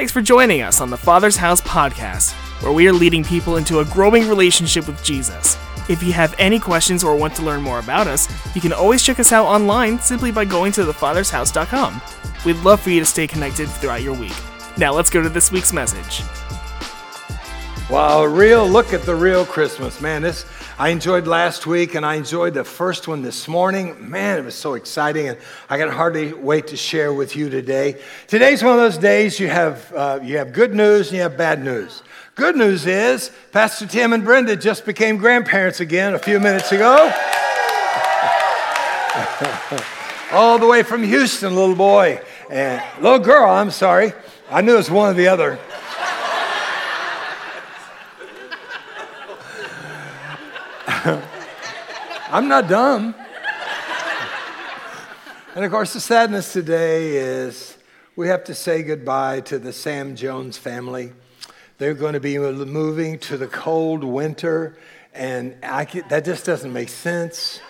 Thanks for joining us on the Father's House podcast, where we are leading people into a growing relationship with Jesus. If you have any questions or want to learn more about us, you can always check us out online simply by going to thefathershouse.com. We'd love for you to stay connected throughout your week. Now let's go to this week's message. Wow, real look at the real Christmas. Man, this I enjoyed last week and I enjoyed the first one this morning. Man, it was so exciting and I can hardly wait to share with you today. Today's one of those days you have, uh, you have good news and you have bad news. Good news is Pastor Tim and Brenda just became grandparents again a few minutes ago. All the way from Houston, little boy. And little girl, I'm sorry. I knew it was one or the other. I'm not dumb. and of course, the sadness today is we have to say goodbye to the Sam Jones family. They're going to be moving to the cold winter, and can, that just doesn't make sense.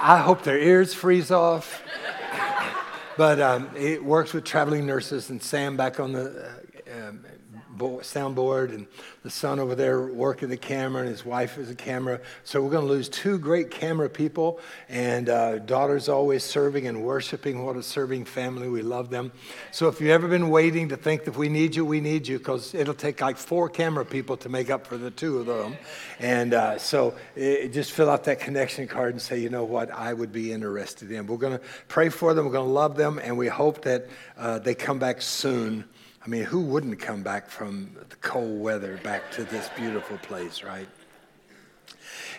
I hope their ears freeze off. But um, it works with traveling nurses, and Sam back on the uh, um, soundboard, and the son over there working the camera, and his wife is a camera. So we're going to lose two great camera people, and uh, daughter's always serving and worshiping. What a serving family. We love them. So if you've ever been waiting to think that we need you, we need you, because it'll take like four camera people to make up for the two of them. And uh, so it, just fill out that connection card and say, you know what, I would be interested in. We're going to pray for them, we're going to love them, and we hope that uh, they come back soon. I mean, who wouldn't come back from the cold weather back to this beautiful place, right?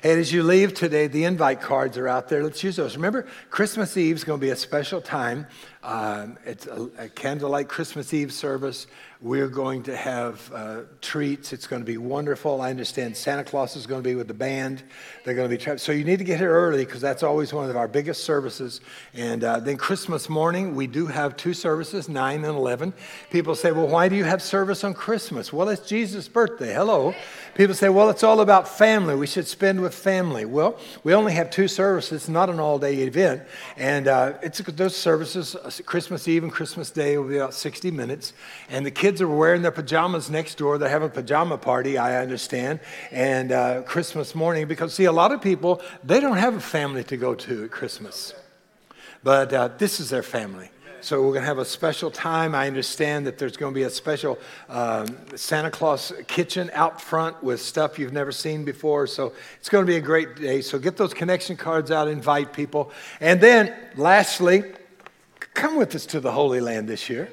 And as you leave today, the invite cards are out there. Let's use those. Remember, Christmas Eve is going to be a special time. Um, it's a, a, candlelight Christmas Eve service. We're going to have uh, treats. It's going to be wonderful. I understand Santa Claus is going to be with the band. They're going to be tra- so you need to get here early because that's always one of our biggest services. And uh, then Christmas morning, we do have two services, nine and eleven. People say, "Well, why do you have service on Christmas?" Well, it's Jesus' birthday. Hello. People say, "Well, it's all about family. We should spend with family." Well, we only have two services. It's not an all-day event, and uh, it's those services Christmas Eve and Christmas Day will be about 60 minutes. And the kids are wearing their pajamas next door. They're having a pajama party, I understand, and uh, Christmas morning. Because, see, a lot of people, they don't have a family to go to at Christmas. But uh, this is their family. So we're going to have a special time. I understand that there's going to be a special um, Santa Claus kitchen out front with stuff you've never seen before. So it's going to be a great day. So get those connection cards out, invite people. And then, lastly, Come with us to the Holy Land this year.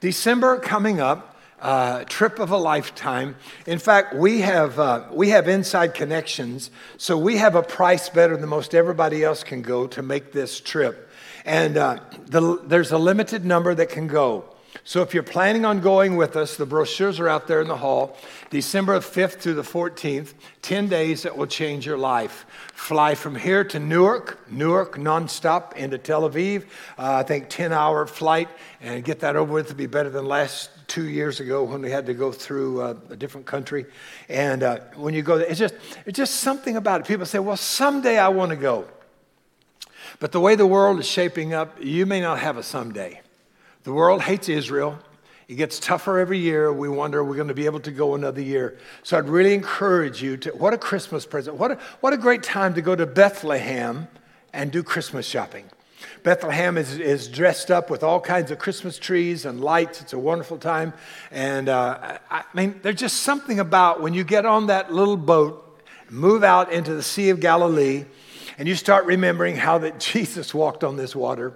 December coming up, uh, trip of a lifetime. In fact, we have, uh, we have inside connections, so we have a price better than most everybody else can go to make this trip. And uh, the, there's a limited number that can go. So if you're planning on going with us, the brochures are out there in the hall. December 5th through the 14th, 10 days that will change your life. Fly from here to Newark, Newark nonstop into Tel Aviv. Uh, I think 10 hour flight and get that over with to be better than last two years ago when we had to go through uh, a different country. And uh, when you go, there, it's just, it's just something about it. People say, well, someday I want to go. But the way the world is shaping up, you may not have a someday. The world hates Israel. It gets tougher every year. We wonder, we're going to be able to go another year? So I'd really encourage you to, what a Christmas present. What a, what a great time to go to Bethlehem and do Christmas shopping. Bethlehem is, is dressed up with all kinds of Christmas trees and lights. It's a wonderful time. And uh, I mean, there's just something about when you get on that little boat, move out into the Sea of Galilee, and you start remembering how that Jesus walked on this water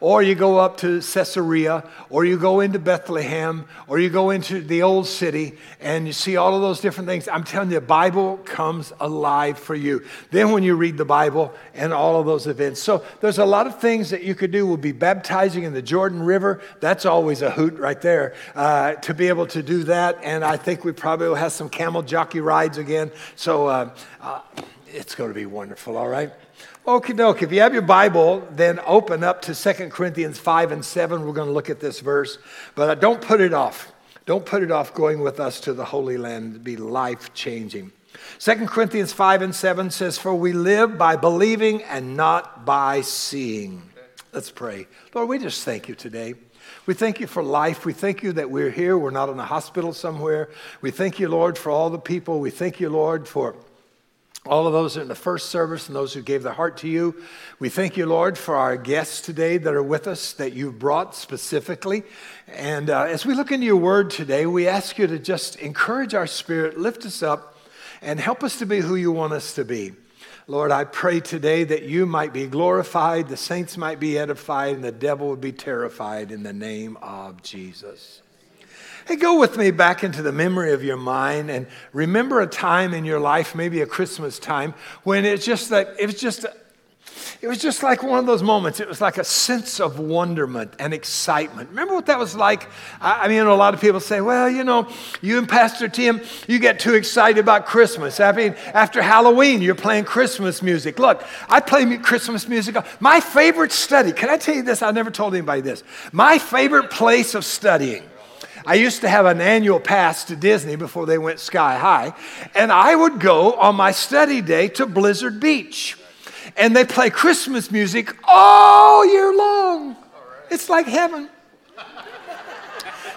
or you go up to Caesarea, or you go into Bethlehem, or you go into the old city, and you see all of those different things. I'm telling you, the Bible comes alive for you. Then when you read the Bible and all of those events. So there's a lot of things that you could do. We'll be baptizing in the Jordan River. That's always a hoot right there uh, to be able to do that. And I think we probably will have some camel jockey rides again. So uh, uh, it's going to be wonderful, all right? Okie doke. If you have your Bible, then open up to 2 Corinthians 5 and 7. We're going to look at this verse, but uh, don't put it off. Don't put it off going with us to the Holy Land to be life changing. 2 Corinthians 5 and 7 says, For we live by believing and not by seeing. Let's pray. Lord, we just thank you today. We thank you for life. We thank you that we're here. We're not in a hospital somewhere. We thank you, Lord, for all the people. We thank you, Lord, for all of those in the first service and those who gave their heart to you. We thank you, Lord, for our guests today that are with us that you've brought specifically. And uh, as we look into your word today, we ask you to just encourage our spirit, lift us up, and help us to be who you want us to be. Lord, I pray today that you might be glorified, the saints might be edified, and the devil would be terrified in the name of Jesus. Hey, go with me back into the memory of your mind and remember a time in your life, maybe a Christmas time, when it's just that it was just it was just like one of those moments. It was like a sense of wonderment and excitement. Remember what that was like? I, mean, a lot of people say, well, you know, you and Pastor Tim, you get too excited about Christmas. I mean, after Halloween, you're playing Christmas music. Look, I play Christmas music. My favorite study, can I tell you this? I never told anybody this. My favorite place of studying. I used to have an annual pass to Disney before they went sky high, and I would go on my study day to Blizzard Beach and they play Christmas music all year long. It's like heaven.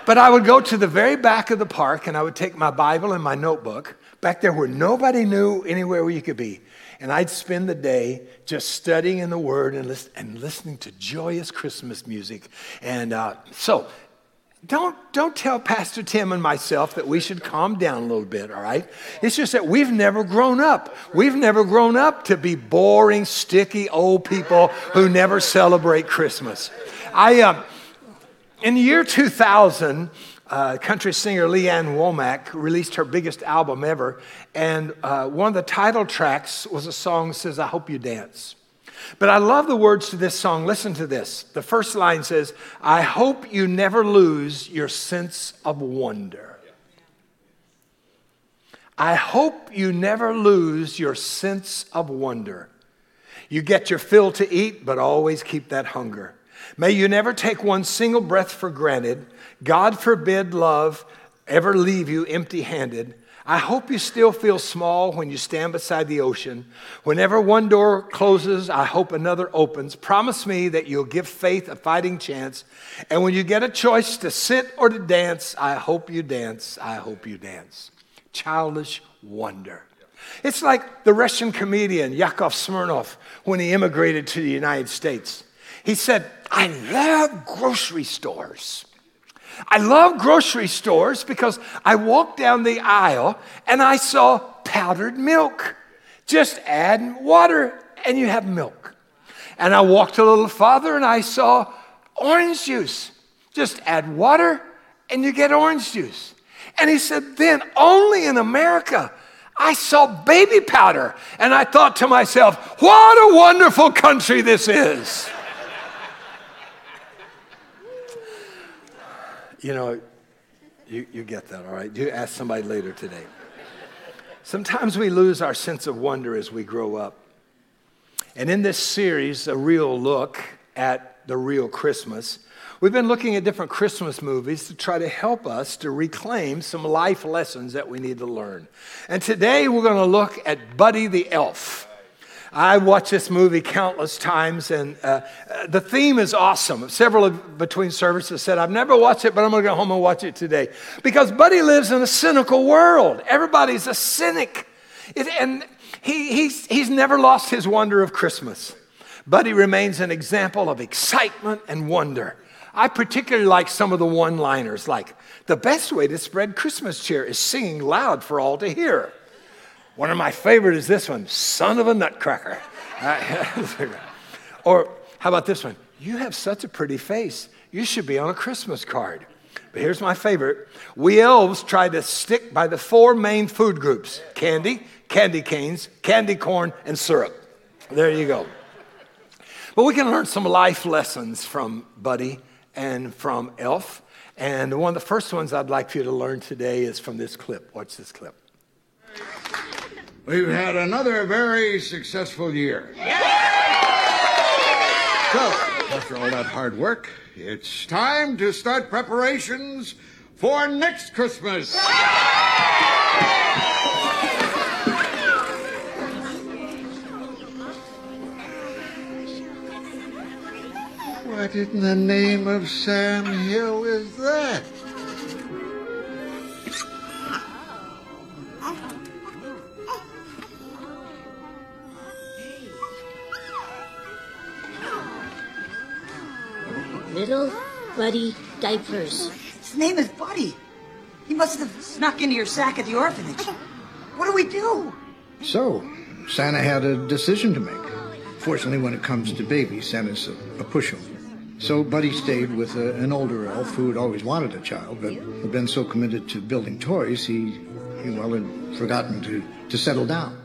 But I would go to the very back of the park and I would take my Bible and my notebook back there where nobody knew anywhere where you could be. And I'd spend the day just studying in the Word and, and listening to joyous Christmas music. And uh, so don't, don't tell Pastor Tim and myself that we should calm down a little bit, all right? It's just that we've never grown up. We've never grown up to be boring, sticky old people who never celebrate Christmas. I, uh, in the year 2000, uh, country singer Lee Ann Womack released her biggest album ever, and uh, one of the title tracks was a song that says, I Hope You Dance. But I love the words to this song. Listen to this. The first line says, I hope you never lose your sense of wonder. I hope you never lose your sense of wonder. You get your fill to eat, but always keep that hunger. May you never take one single breath for granted. God forbid love ever leave you empty handed. I hope you still feel small when you stand beside the ocean. Whenever one door closes, I hope another opens. Promise me that you'll give faith a fighting chance. And when you get a choice to sit or to dance, I hope you dance. I hope you dance. Childish wonder. It's like the Russian comedian Yakov Smirnoff when he immigrated to the United States. He said, I love grocery stores. I love grocery stores because I walked down the aisle and I saw powdered milk. Just add water and you have milk. And I walked a little farther and I saw orange juice. Just add water and you get orange juice. And he said, then only in America I saw baby powder. And I thought to myself, what a wonderful country this is. You know, you, you get that, all right? You ask somebody later today. Sometimes we lose our sense of wonder as we grow up. And in this series, a real look at the real Christmas, we've been looking at different Christmas movies to try to help us to reclaim some life lessons that we need to learn. And today we're going to look at Buddy the Elf. I watched this movie countless times, and uh, the theme is awesome. Several of, between services said, I've never watched it, but I'm going to go home and watch it today. Because Buddy lives in a cynical world. Everybody's a cynic. It, and he, he's, he's never lost his wonder of Christmas. Buddy remains an example of excitement and wonder. I particularly like some of the one liners, like, the best way to spread Christmas cheer is singing loud for all to hear. One of my favorite is this one, son of a nutcracker. or how about this one? You have such a pretty face. You should be on a Christmas card. But here's my favorite. We elves try to stick by the four main food groups candy, candy canes, candy corn, and syrup. There you go. But we can learn some life lessons from Buddy and from Elf. And one of the first ones I'd like for you to learn today is from this clip. Watch this clip. We've had another very successful year. So, after all that hard work, it's time to start preparations for next Christmas. What in the name of Sam Hill is that? Oh. Little Buddy Diapers. His name is Buddy. He must have snuck into your sack at the orphanage. What do we do? So, Santa had a decision to make. Fortunately, when it comes to babies, Santa's a, a pushover. So Buddy stayed with a, an older elf who had always wanted a child, but had been so committed to building toys, he, he well, had forgotten to, to settle down.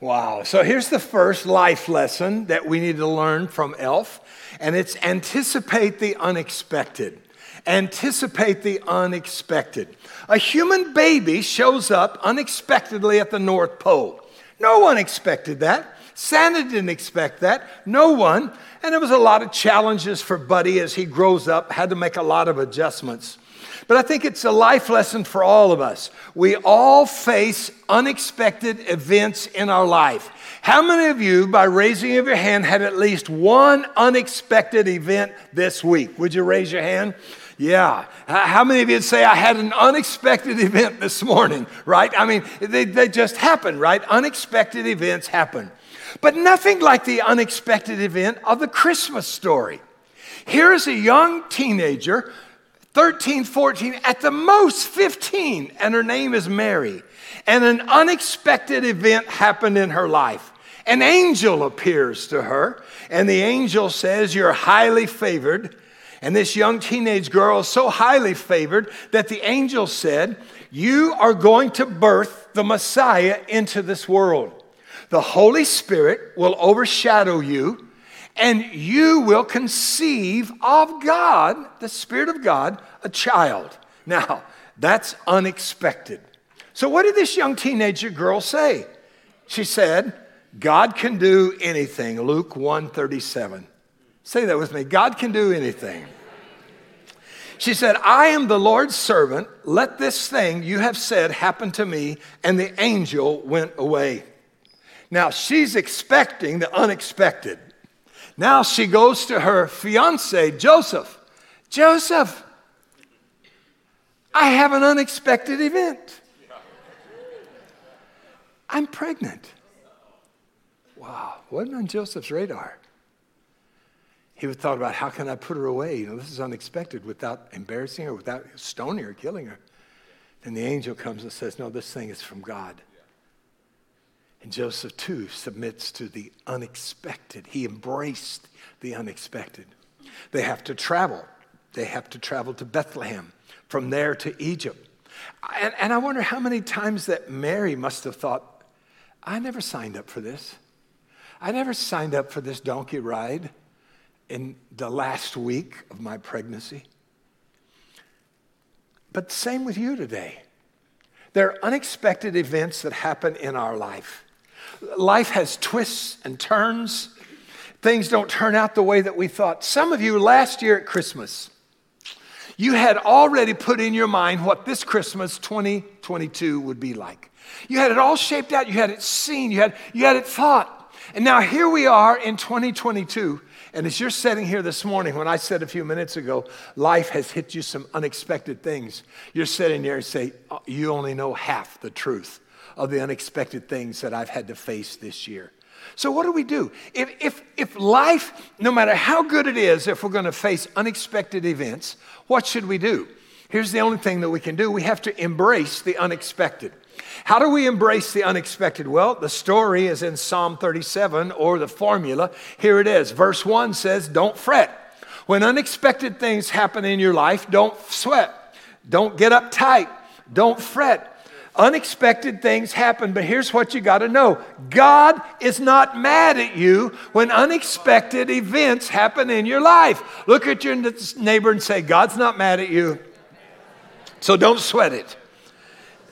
Wow. So here's the first life lesson that we need to learn from Elf, and it's anticipate the unexpected. Anticipate the unexpected. A human baby shows up unexpectedly at the North Pole. No one expected that. Santa didn't expect that. No one. And there was a lot of challenges for Buddy as he grows up, had to make a lot of adjustments. But I think it's a life lesson for all of us. We all face unexpected events in our life. How many of you, by raising of your hand, had at least one unexpected event this week? Would you raise your hand? Yeah. How many of you say, I had an unexpected event this morning, right? I mean, they, they just happen, right? Unexpected events happen. But nothing like the unexpected event of the Christmas story. Here is a young teenager 13, 14, at the most 15, and her name is Mary. And an unexpected event happened in her life. An angel appears to her, and the angel says, You're highly favored. And this young teenage girl is so highly favored that the angel said, You are going to birth the Messiah into this world. The Holy Spirit will overshadow you and you will conceive of God, the Spirit of God, a child. Now, that's unexpected. So, what did this young teenager girl say? She said, God can do anything. Luke 137. Say that with me. God can do anything. She said, I am the Lord's servant. Let this thing you have said happen to me. And the angel went away. Now, she's expecting the unexpected. Now she goes to her fiance, Joseph. Joseph, I have an unexpected event. I'm pregnant. Wow, wasn't on Joseph's radar. He would thought about how can I put her away? You know, this is unexpected without embarrassing her, without stoning her, killing her. Then the angel comes and says, No, this thing is from God. And Joseph, too, submits to the unexpected. He embraced the unexpected. They have to travel. They have to travel to Bethlehem, from there to Egypt. And, and I wonder how many times that Mary must have thought, I never signed up for this. I never signed up for this donkey ride in the last week of my pregnancy. But same with you today. There are unexpected events that happen in our life. Life has twists and turns. Things don't turn out the way that we thought. Some of you last year at Christmas, you had already put in your mind what this Christmas 2022 would be like. You had it all shaped out, you had it seen, you had, you had it thought. And now here we are in 2022. And as you're sitting here this morning, when I said a few minutes ago, life has hit you some unexpected things, you're sitting there and say, oh, You only know half the truth of the unexpected things that I've had to face this year. So, what do we do? If, if, if life, no matter how good it is, if we're going to face unexpected events, what should we do? Here's the only thing that we can do we have to embrace the unexpected. How do we embrace the unexpected? Well, the story is in Psalm 37 or the formula. Here it is. Verse 1 says, Don't fret. When unexpected things happen in your life, don't sweat. Don't get uptight. Don't fret. Unexpected things happen, but here's what you got to know God is not mad at you when unexpected events happen in your life. Look at your neighbor and say, God's not mad at you. So don't sweat it.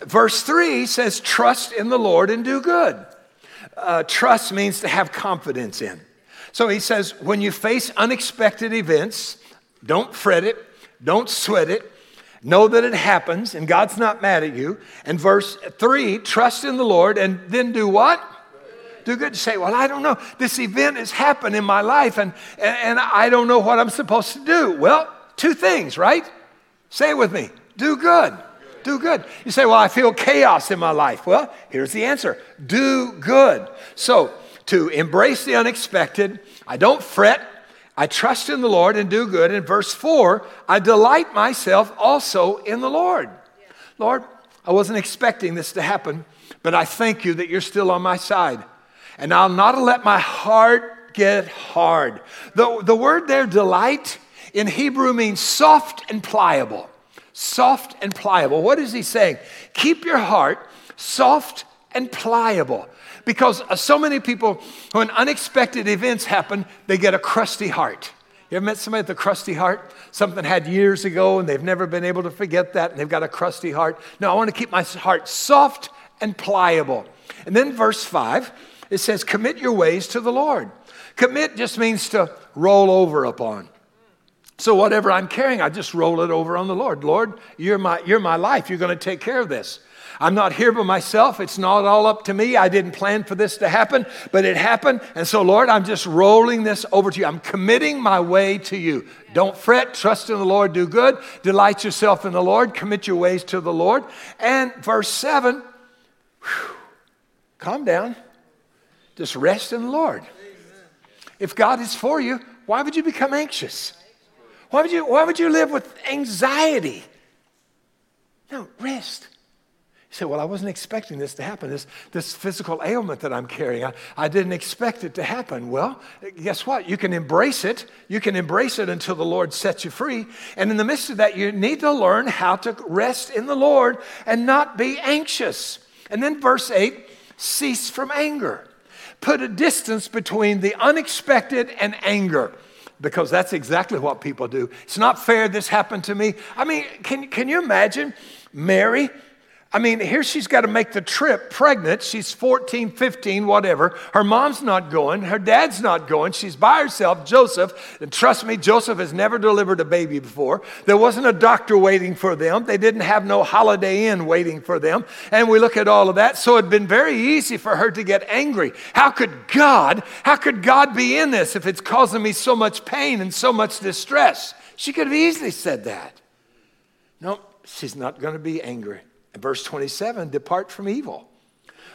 Verse 3 says, Trust in the Lord and do good. Uh, trust means to have confidence in. So he says, when you face unexpected events, don't fret it, don't sweat it, Know that it happens and God's not mad at you. And verse 3 trust in the Lord and then do what? Do good. You say, well, I don't know. This event has happened in my life and, and, and I don't know what I'm supposed to do. Well, two things, right? Say it with me. Do good. Do good. You say, well, I feel chaos in my life. Well, here's the answer do good. So, to embrace the unexpected, I don't fret, I trust in the Lord and do good. In verse 4, I delight myself also in the Lord. Lord, I wasn't expecting this to happen, but I thank you that you're still on my side. And I'll not let my heart get hard. The, the word there, delight, in Hebrew means soft and pliable. Soft and pliable. What is he saying? Keep your heart soft and pliable. Because uh, so many people, when unexpected events happen, they get a crusty heart. You ever met somebody with a crusty heart? Something had years ago and they've never been able to forget that and they've got a crusty heart. No, I want to keep my heart soft and pliable. And then verse 5, it says, Commit your ways to the Lord. Commit just means to roll over upon. So whatever I'm carrying, I just roll it over on the Lord. Lord, you're my, you're my life. You're going to take care of this. I'm not here by myself. It's not all up to me. I didn't plan for this to happen, but it happened. And so, Lord, I'm just rolling this over to you. I'm committing my way to you. Don't fret. Trust in the Lord. Do good. Delight yourself in the Lord. Commit your ways to the Lord. And verse 7 whew, calm down. Just rest in the Lord. If God is for you, why would you become anxious? Why would you, why would you live with anxiety? No, rest. You say, Well, I wasn't expecting this to happen, this, this physical ailment that I'm carrying. I, I didn't expect it to happen. Well, guess what? You can embrace it. You can embrace it until the Lord sets you free. And in the midst of that, you need to learn how to rest in the Lord and not be anxious. And then verse 8 cease from anger. Put a distance between the unexpected and anger because that's exactly what people do. It's not fair this happened to me. I mean, can, can you imagine Mary? I mean, here she's got to make the trip pregnant. She's 14, 15, whatever. Her mom's not going. Her dad's not going. She's by herself, Joseph. And trust me, Joseph has never delivered a baby before. There wasn't a doctor waiting for them. They didn't have no holiday inn waiting for them. And we look at all of that. So it'd been very easy for her to get angry. How could God, how could God be in this if it's causing me so much pain and so much distress? She could have easily said that. No, she's not going to be angry. Verse 27 depart from evil.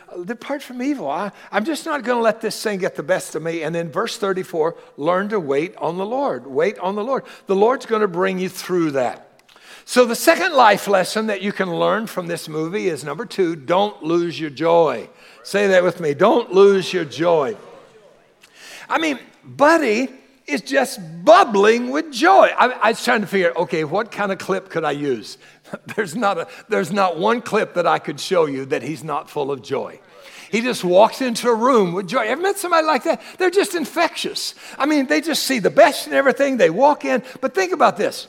Uh, depart from evil. I, I'm just not going to let this thing get the best of me. And then verse 34 learn to wait on the Lord. Wait on the Lord. The Lord's going to bring you through that. So, the second life lesson that you can learn from this movie is number two don't lose your joy. Say that with me. Don't lose your joy. I mean, Buddy is just bubbling with joy. I, I was trying to figure, okay, what kind of clip could I use? there's, not a, there's not one clip that I could show you that he's not full of joy. He just walks into a room with joy. Ever met somebody like that? They're just infectious. I mean, they just see the best in everything. They walk in. But think about this.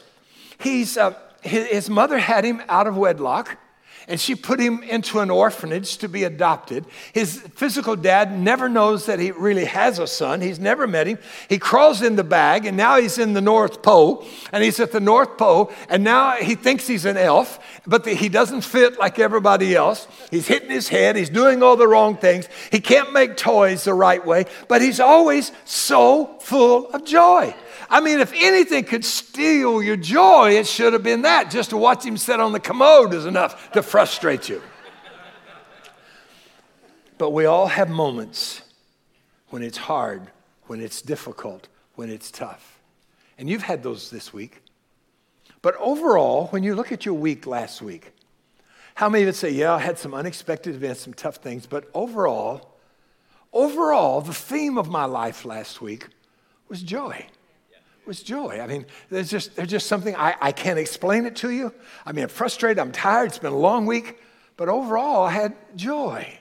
He's, uh, his, his mother had him out of wedlock and she put him into an orphanage to be adopted. His physical dad never knows that he really has a son. He's never met him. He crawls in the bag, and now he's in the North Pole, and he's at the North Pole, and now he thinks he's an elf, but the, he doesn't fit like everybody else. He's hitting his head, he's doing all the wrong things. He can't make toys the right way, but he's always so full of joy. I mean, if anything could steal your joy, it should have been that. Just to watch him sit on the commode is enough to frustrate you. But we all have moments when it's hard, when it's difficult, when it's tough. And you've had those this week. But overall, when you look at your week last week, how many of you say, Yeah, I had some unexpected events, some tough things, but overall, overall, the theme of my life last week was joy was joy. I mean, there's just, there's just something, I, I can't explain it to you. I mean, I'm frustrated, I'm tired, it's been a long week, but overall, I had joy.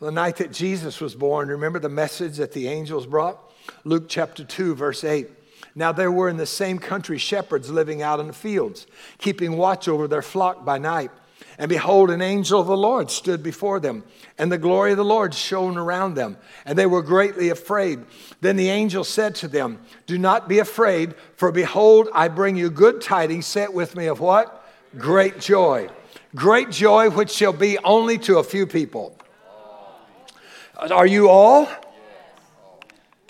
The night that Jesus was born, remember the message that the angels brought? Luke chapter 2, verse 8. Now there were in the same country shepherds living out in the fields, keeping watch over their flock by night. And behold, an angel of the Lord stood before them, and the glory of the Lord shone around them, and they were greatly afraid. Then the angel said to them, Do not be afraid, for behold, I bring you good tidings. It with me of what? Great joy. Great joy, which shall be only to a few people. Are you all?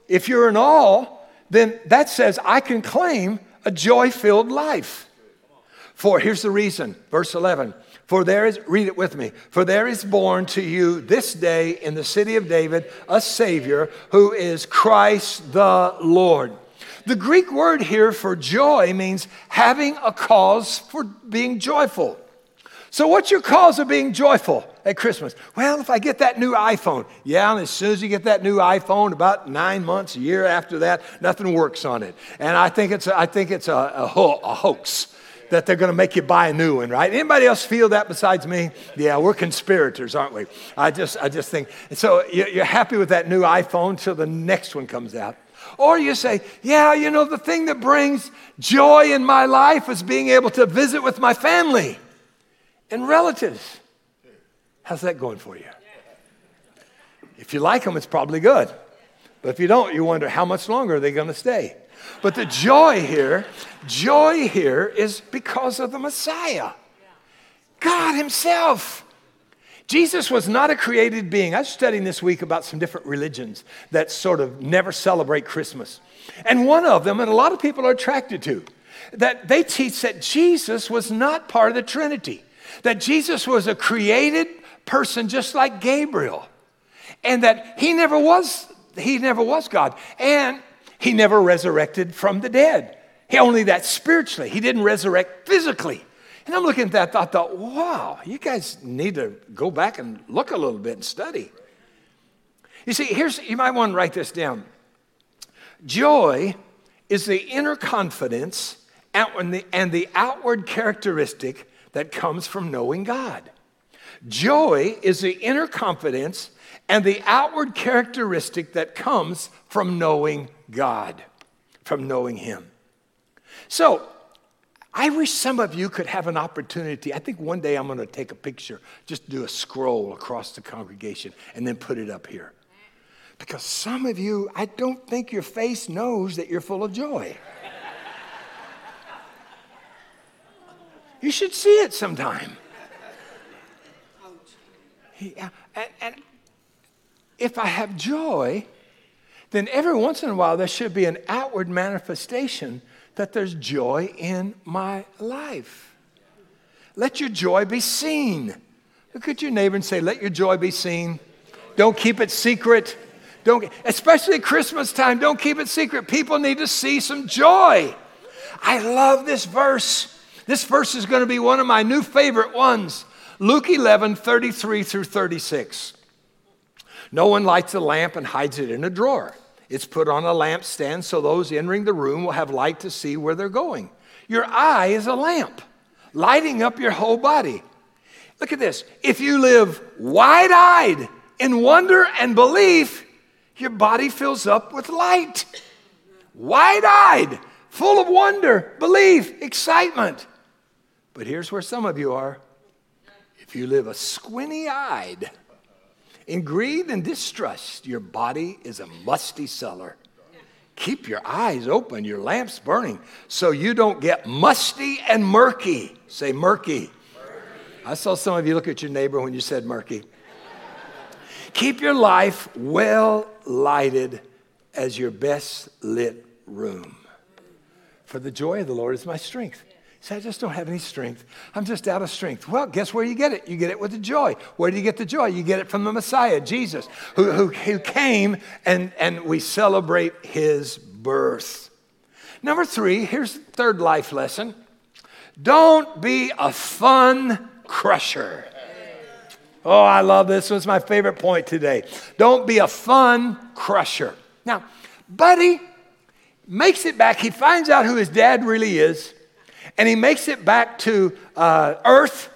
If you're an all, then that says I can claim a joy filled life. For here's the reason, verse 11. For there is, read it with me, for there is born to you this day in the city of David a Savior who is Christ the Lord. The Greek word here for joy means having a cause for being joyful. So, what's your cause of being joyful at Christmas? Well, if I get that new iPhone. Yeah, and as soon as you get that new iPhone, about nine months, a year after that, nothing works on it. And I think it's a, I think it's a, a, ho- a hoax that they're going to make you buy a new one, right? Anybody else feel that besides me? Yeah, we're conspirators, aren't we? I just, I just think so. You're happy with that new iPhone till the next one comes out. Or you say, yeah, you know, the thing that brings joy in my life is being able to visit with my family and relatives. How's that going for you? If you like them, it's probably good. But if you don't, you wonder how much longer are they going to stay? But the joy here, joy here is because of the Messiah. God Himself. Jesus was not a created being. I was studying this week about some different religions that sort of never celebrate Christmas. And one of them, and a lot of people are attracted to, that they teach that Jesus was not part of the Trinity, that Jesus was a created person just like Gabriel, and that he never was, he never was God. And he never resurrected from the dead. He only that spiritually. He didn't resurrect physically. And I'm looking at that, I thought, wow, you guys need to go back and look a little bit and study. You see, here's, you might want to write this down. Joy is the inner confidence and the, and the outward characteristic that comes from knowing God. Joy is the inner confidence and the outward characteristic that comes from knowing God, from knowing Him. So, I wish some of you could have an opportunity. I think one day I'm going to take a picture, just do a scroll across the congregation, and then put it up here. Because some of you, I don't think your face knows that you're full of joy. you should see it sometime. Yeah, uh, and, and if I have joy, then every once in a while there should be an outward manifestation that there's joy in my life. Let your joy be seen. Look at your neighbor and say, Let your joy be seen. Don't keep it secret. Don't, especially Christmas time, don't keep it secret. People need to see some joy. I love this verse. This verse is going to be one of my new favorite ones. Luke 11, 33 through 36. No one lights a lamp and hides it in a drawer. It's put on a lampstand so those entering the room will have light to see where they're going. Your eye is a lamp, lighting up your whole body. Look at this. If you live wide eyed in wonder and belief, your body fills up with light. Wide eyed, full of wonder, belief, excitement. But here's where some of you are. If you live a squinty eyed, in greed and distrust, your body is a musty cellar. Keep your eyes open, your lamps burning, so you don't get musty and murky. Say murky. murky. I saw some of you look at your neighbor when you said murky. Keep your life well lighted as your best lit room. For the joy of the Lord is my strength. Say, I just don't have any strength. I'm just out of strength. Well, guess where you get it? You get it with the joy. Where do you get the joy? You get it from the Messiah, Jesus, who, who, who came and, and we celebrate his birth. Number three, here's the third life lesson don't be a fun crusher. Oh, I love this. This was my favorite point today. Don't be a fun crusher. Now, Buddy makes it back. He finds out who his dad really is and he makes it back to uh, Earth.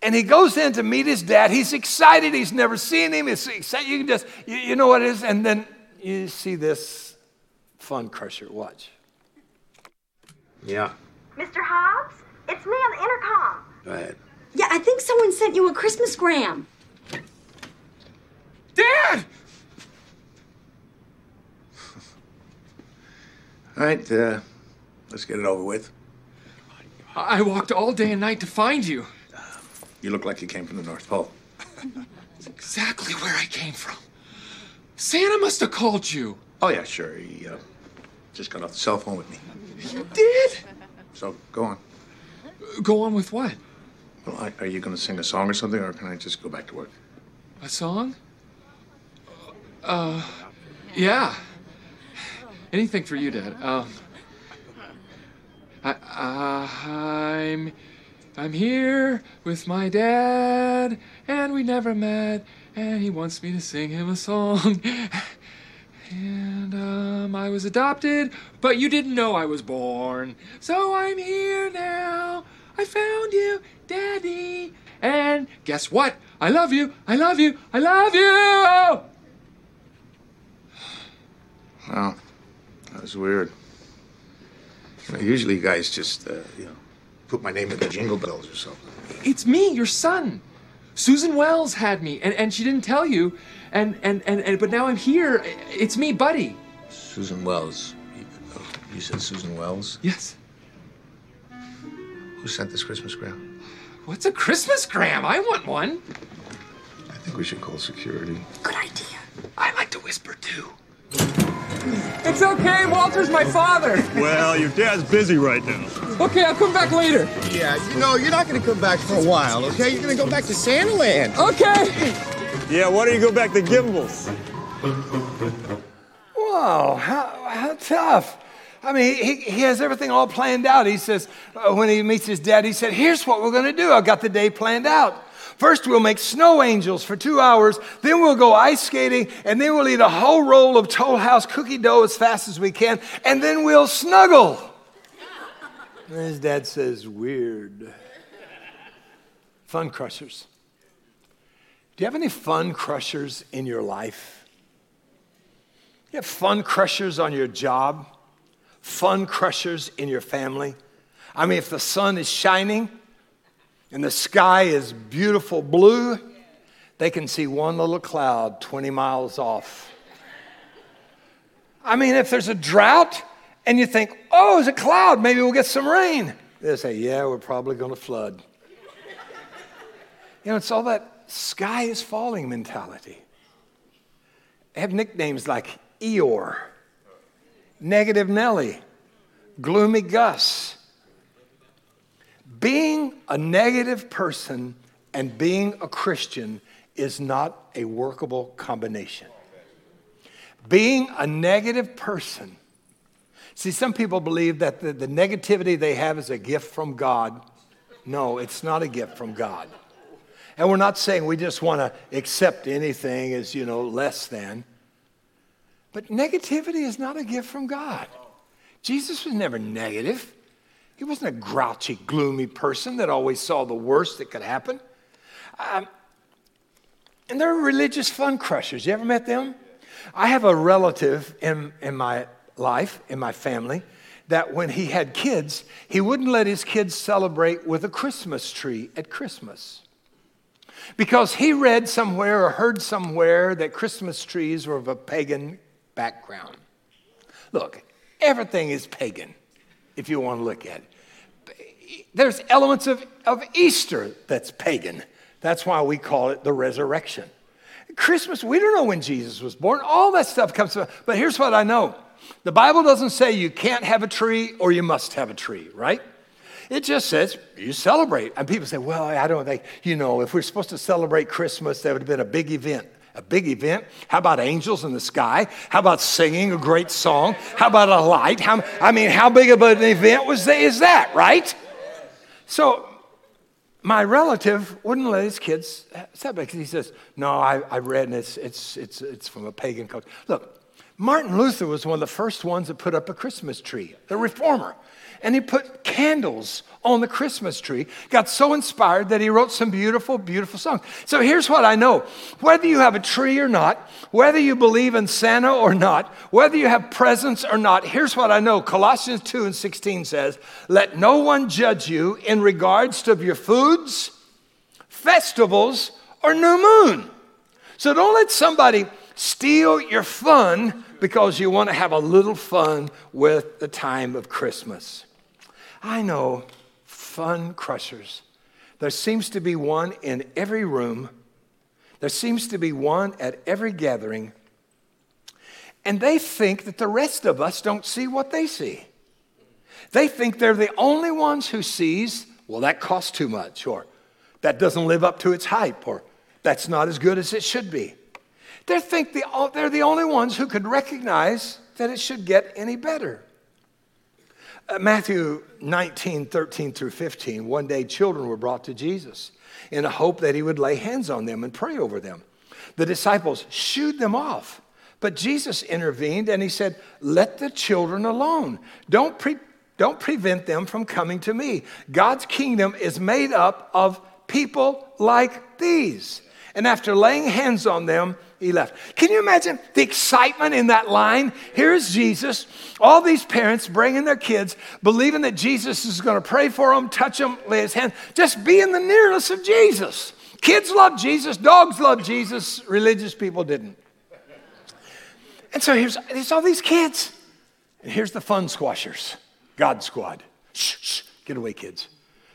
And he goes in to meet his dad. He's excited. He's never seen him. He's excited. You can just, you, you know what it is. And then you see this fun crusher. Watch. Yeah. Mr. Hobbs, it's me on the intercom. Go ahead. Yeah, I think someone sent you a Christmas gram. Dad! All right, uh, let's get it over with. I walked all day and night to find you. You look like you came from the North Pole. It's exactly where I came from. Santa must have called you. Oh, yeah, sure. He uh, just got off the cell phone with me. You did? So go on. Go on with what? Well, I, are you going to sing a song or something, or can I just go back to work? A song? Uh, yeah. Anything for you, Dad. Um, I, I'm, I'm here with my dad, and we never met, and he wants me to sing him a song. And um, I was adopted, but you didn't know I was born. So I'm here now. I found you, Daddy. And guess what? I love you. I love you. I love you. Wow, that was weird. You know, usually, you guys just, uh, you know, put my name in the jingle bells or something. It's me, your son. Susan Wells had me, and, and she didn't tell you. And, and, and, and but now I'm here. It's me, Buddy. Susan Wells. You, oh, you said Susan Wells? Yes. Who sent this Christmas gram? What's a Christmas gram? I want one. I think we should call security. Good idea. I like to whisper too. It's okay, Walter's my father. Well, your dad's busy right now. Okay, I'll come back later. Yeah, you know, you're not gonna come back for a while, okay? You're gonna go back to Santa Land. Okay. Yeah, why don't you go back to Gimbels? Whoa, how, how tough. I mean, he, he has everything all planned out. He says, uh, when he meets his dad, he said, Here's what we're going to do. I've got the day planned out. First, we'll make snow angels for two hours. Then, we'll go ice skating. And then, we'll eat a whole roll of Toll House cookie dough as fast as we can. And then, we'll snuggle. And his dad says, Weird. Fun crushers. Do you have any fun crushers in your life? You have fun crushers on your job, fun crushers in your family. I mean, if the sun is shining and the sky is beautiful blue, they can see one little cloud 20 miles off. I mean, if there's a drought and you think, oh, there's a cloud, maybe we'll get some rain, they say, yeah, we're probably going to flood. You know, it's all that sky is falling mentality. They have nicknames like Eeyore, Negative Nelly, Gloomy Gus. Being a negative person and being a Christian is not a workable combination. Being a negative person, see, some people believe that the, the negativity they have is a gift from God. No, it's not a gift from God. And we're not saying we just want to accept anything as, you know, less than. But negativity is not a gift from God. Jesus was never negative. He wasn't a grouchy, gloomy person that always saw the worst that could happen. Um, and they're religious fun crushers. You ever met them? I have a relative in, in my life, in my family, that when he had kids, he wouldn't let his kids celebrate with a Christmas tree at Christmas. Because he read somewhere or heard somewhere that Christmas trees were of a pagan background. Look, everything is pagan if you want to look at it. There's elements of, of Easter that's pagan. That's why we call it the resurrection. Christmas, we don't know when Jesus was born. All that stuff comes from, but here's what I know. The Bible doesn't say you can't have a tree or you must have a tree, right? It just says you celebrate. And people say, well, I don't think, you know, if we're supposed to celebrate Christmas, that would have been a big event. A big event? How about angels in the sky? How about singing a great song? How about a light? How, I mean, how big of an event was that, is that, right? So my relative wouldn't let his kids celebrate because he says, no, I, I read and it's, it's, it's, it's from a pagan culture. Look, Martin Luther was one of the first ones that put up a Christmas tree, the reformer and he put candles on the Christmas tree. Got so inspired that he wrote some beautiful, beautiful songs. So here's what I know whether you have a tree or not, whether you believe in Santa or not, whether you have presents or not, here's what I know Colossians 2 and 16 says, Let no one judge you in regards to your foods, festivals, or new moon. So don't let somebody steal your fun because you want to have a little fun with the time of Christmas. I know fun crushers. There seems to be one in every room, there seems to be one at every gathering, And they think that the rest of us don't see what they see. They think they're the only ones who sees, well, that costs too much, or that doesn't live up to its hype, or that's not as good as it should be. They think the, they're the only ones who could recognize that it should get any better. Uh, Matthew 19, 13 through 15, one day children were brought to Jesus in a hope that he would lay hands on them and pray over them. The disciples shooed them off, but Jesus intervened and he said, Let the children alone. Don't, pre- don't prevent them from coming to me. God's kingdom is made up of people like these. And after laying hands on them, he left. Can you imagine the excitement in that line? Here's Jesus, all these parents bringing their kids, believing that Jesus is going to pray for them, touch them, lay his hand, just be in the nearness of Jesus. Kids love Jesus, dogs love Jesus, religious people didn't. And so here's, here's all these kids. And here's the fun squashers God squad. Shh, shh, get away, kids.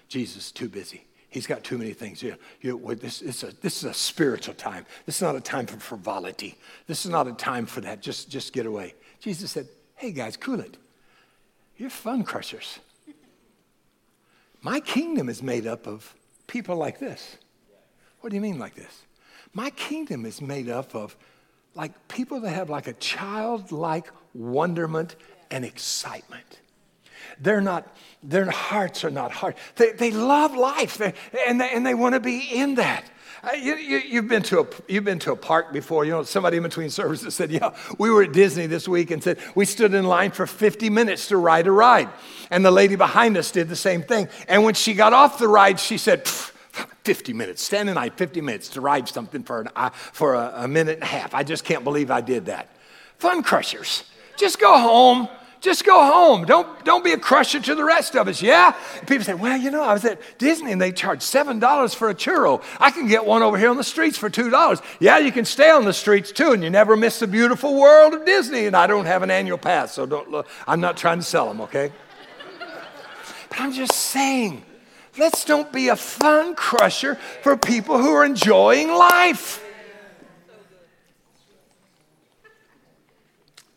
Jesus, too busy. He's got too many things. You, you, this, this, is a, this is a spiritual time. This is not a time for frivolity. This is not a time for that. Just, just get away. Jesus said, Hey, guys, cool it. You're fun crushers. My kingdom is made up of people like this. What do you mean, like this? My kingdom is made up of like people that have like a childlike wonderment and excitement. They're not, their hearts are not hard. They, they love life and they, and they want to be in that. Uh, you, have you, been to a, you've been to a park before. You know, somebody in between services said, Yeah, we were at Disney this week and said, We stood in line for 50 minutes to ride a ride. And the lady behind us did the same thing. And when she got off the ride, she said, 50 minutes, stand in line 50 minutes to ride something for, an, uh, for a, a minute and a half. I just can't believe I did that. Fun crushers. Just go home just go home. Don't, don't be a crusher to the rest of us, yeah? People say, well, you know, I was at Disney and they charge $7 for a churro. I can get one over here on the streets for $2. Yeah, you can stay on the streets too, and you never miss the beautiful world of Disney. And I don't have an annual pass, so don't look. I'm not trying to sell them, okay? But I'm just saying, let's don't be a fun crusher for people who are enjoying life.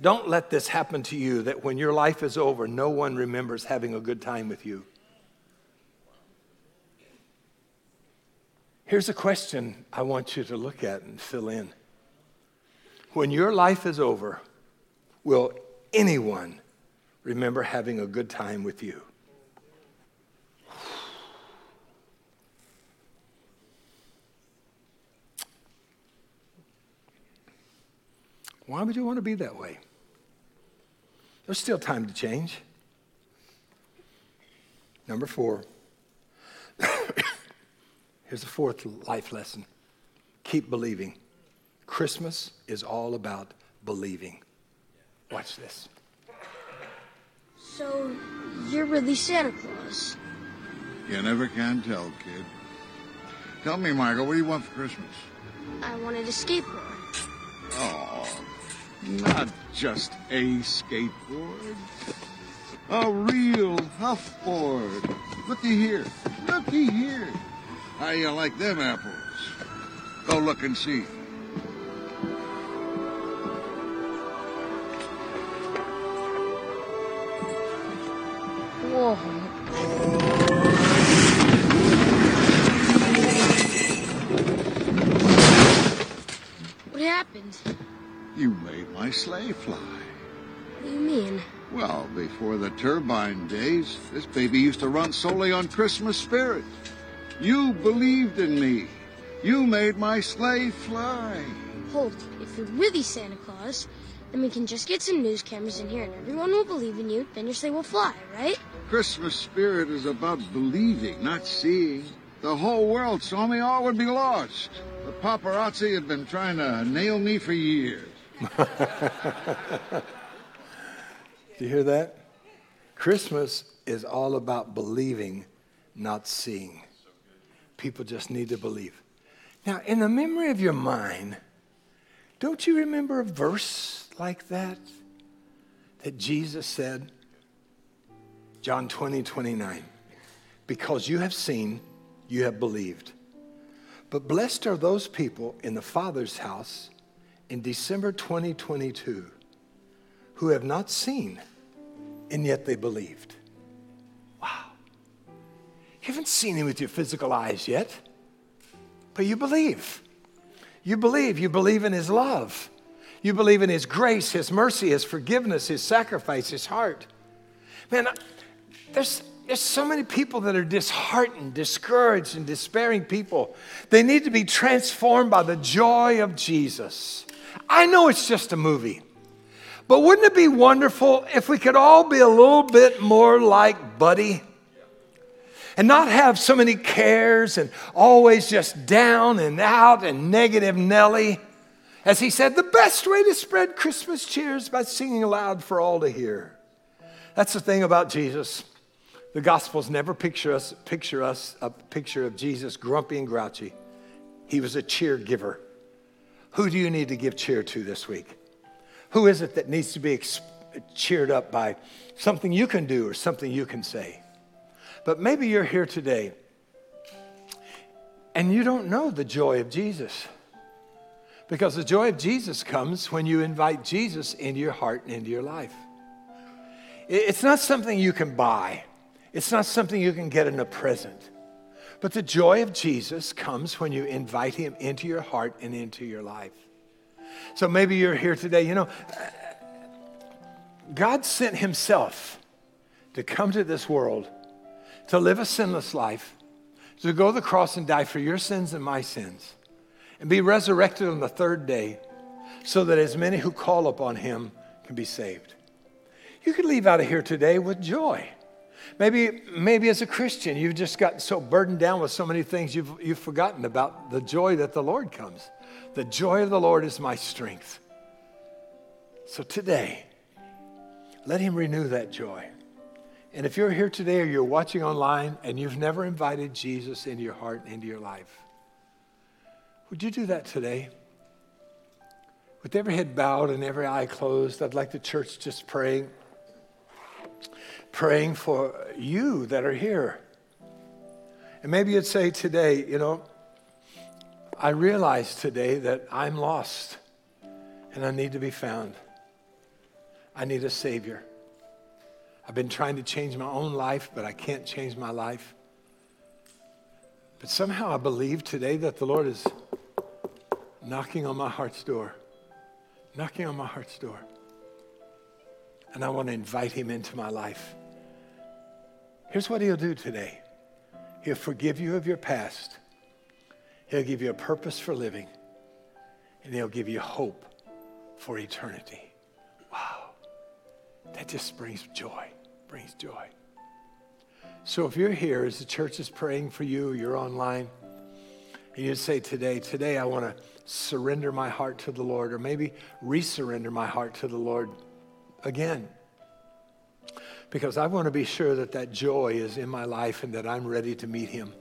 Don't let this happen to you that when your life is over, no one remembers having a good time with you. Here's a question I want you to look at and fill in. When your life is over, will anyone remember having a good time with you? Why would you want to be that way? There's still time to change. Number four. Here's the fourth life lesson keep believing. Christmas is all about believing. Watch this. So, you're really Santa Claus? You never can tell, kid. Tell me, Michael, what do you want for Christmas? I wanted a skateboard. Oh, not just a skateboard. A real huffboard. Looky here. Looky here. How you like them apples? Go look and see. My sleigh fly. What do you mean? Well, before the turbine days, this baby used to run solely on Christmas spirit. You believed in me. You made my sleigh fly. Hold, if you're really Santa Claus, then we can just get some news cameras in here and everyone will believe in you, then your sleigh will fly, right? Christmas spirit is about believing, not seeing. The whole world saw me, all would be lost. The paparazzi have been trying to nail me for years. Do you hear that? Christmas is all about believing, not seeing. People just need to believe. Now, in the memory of your mind, don't you remember a verse like that? That Jesus said, John 20, 29, because you have seen, you have believed. But blessed are those people in the Father's house in December 2022 who have not seen, and yet they believed. Wow. You haven't seen him with your physical eyes yet, but you believe. You believe. You believe in his love. You believe in his grace, his mercy, his forgiveness, his sacrifice, his heart. Man, there's, there's so many people that are disheartened, discouraged, and despairing people. They need to be transformed by the joy of Jesus. I know it's just a movie, but wouldn't it be wonderful if we could all be a little bit more like Buddy? And not have so many cares and always just down and out and negative Nelly. As he said, the best way to spread Christmas cheer is by singing aloud for all to hear. That's the thing about Jesus. The Gospels never picture us, picture us a picture of Jesus grumpy and grouchy. He was a cheer giver. Who do you need to give cheer to this week? Who is it that needs to be cheered up by something you can do or something you can say? But maybe you're here today and you don't know the joy of Jesus. Because the joy of Jesus comes when you invite Jesus into your heart and into your life. It's not something you can buy, it's not something you can get in a present. But the joy of Jesus comes when you invite him into your heart and into your life. So maybe you're here today, you know, God sent himself to come to this world, to live a sinless life, to go to the cross and die for your sins and my sins, and be resurrected on the third day so that as many who call upon him can be saved. You could leave out of here today with joy. Maybe, maybe as a Christian, you've just gotten so burdened down with so many things you've, you've forgotten about the joy that the Lord comes. The joy of the Lord is my strength. So today, let Him renew that joy. And if you're here today or you're watching online and you've never invited Jesus into your heart and into your life, would you do that today? With every head bowed and every eye closed, I'd like the church just praying praying for you that are here. And maybe you'd say today, you know, I realize today that I'm lost and I need to be found. I need a Savior. I've been trying to change my own life, but I can't change my life. But somehow I believe today that the Lord is knocking on my heart's door, knocking on my heart's door. And I want to invite Him into my life. Here's what he'll do today He'll forgive you of your past, He'll give you a purpose for living, and He'll give you hope for eternity. Wow. That just brings joy, brings joy. So if you're here as the church is praying for you, you're online, and you say today, today I want to surrender my heart to the Lord, or maybe resurrender my heart to the Lord again because I want to be sure that that joy is in my life and that I'm ready to meet Him.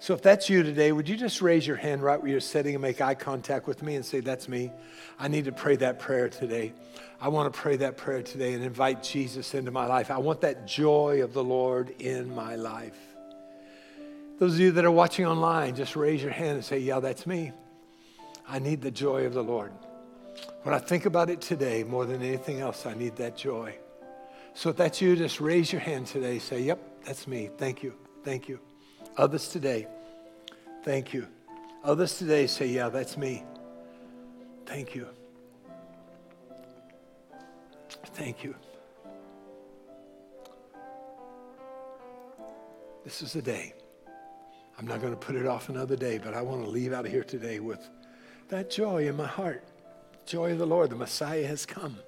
So if that's you today, would you just raise your hand right where you're sitting and make eye contact with me and say, That's me. I need to pray that prayer today. I want to pray that prayer today and invite Jesus into my life. I want that joy of the Lord in my life. Those of you that are watching online, just raise your hand and say, Yeah, that's me. I need the joy of the Lord. When I think about it today, more than anything else, I need that joy. So if that's you, just raise your hand today. Say, Yep, that's me. Thank you. Thank you. Others today, thank you. Others today say, Yeah, that's me. Thank you. Thank you. This is the day. I'm not going to put it off another day, but I want to leave out of here today with that joy in my heart. Joy of the Lord, the Messiah has come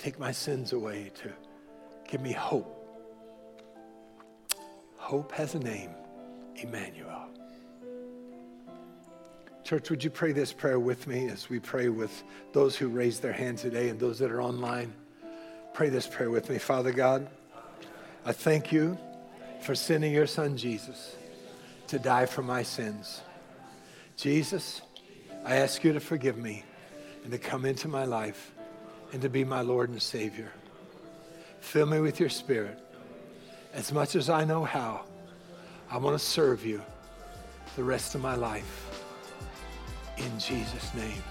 take my sins away, to give me hope. Hope has a name, Emmanuel. Church, would you pray this prayer with me as we pray with those who raised their hand today and those that are online? Pray this prayer with me. Father God, I thank you for sending your son Jesus to die for my sins. Jesus, I ask you to forgive me and to come into my life and to be my Lord and Savior. Fill me with your Spirit. As much as I know how, I want to serve you the rest of my life. In Jesus' name,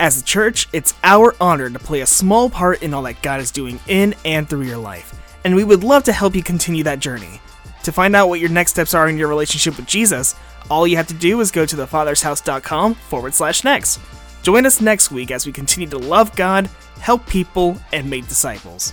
As a church, it's our honor to play a small part in all that God is doing in and through your life, and we would love to help you continue that journey. To find out what your next steps are in your relationship with Jesus, all you have to do is go to thefathershouse.com forward slash next. Join us next week as we continue to love God, help people, and make disciples.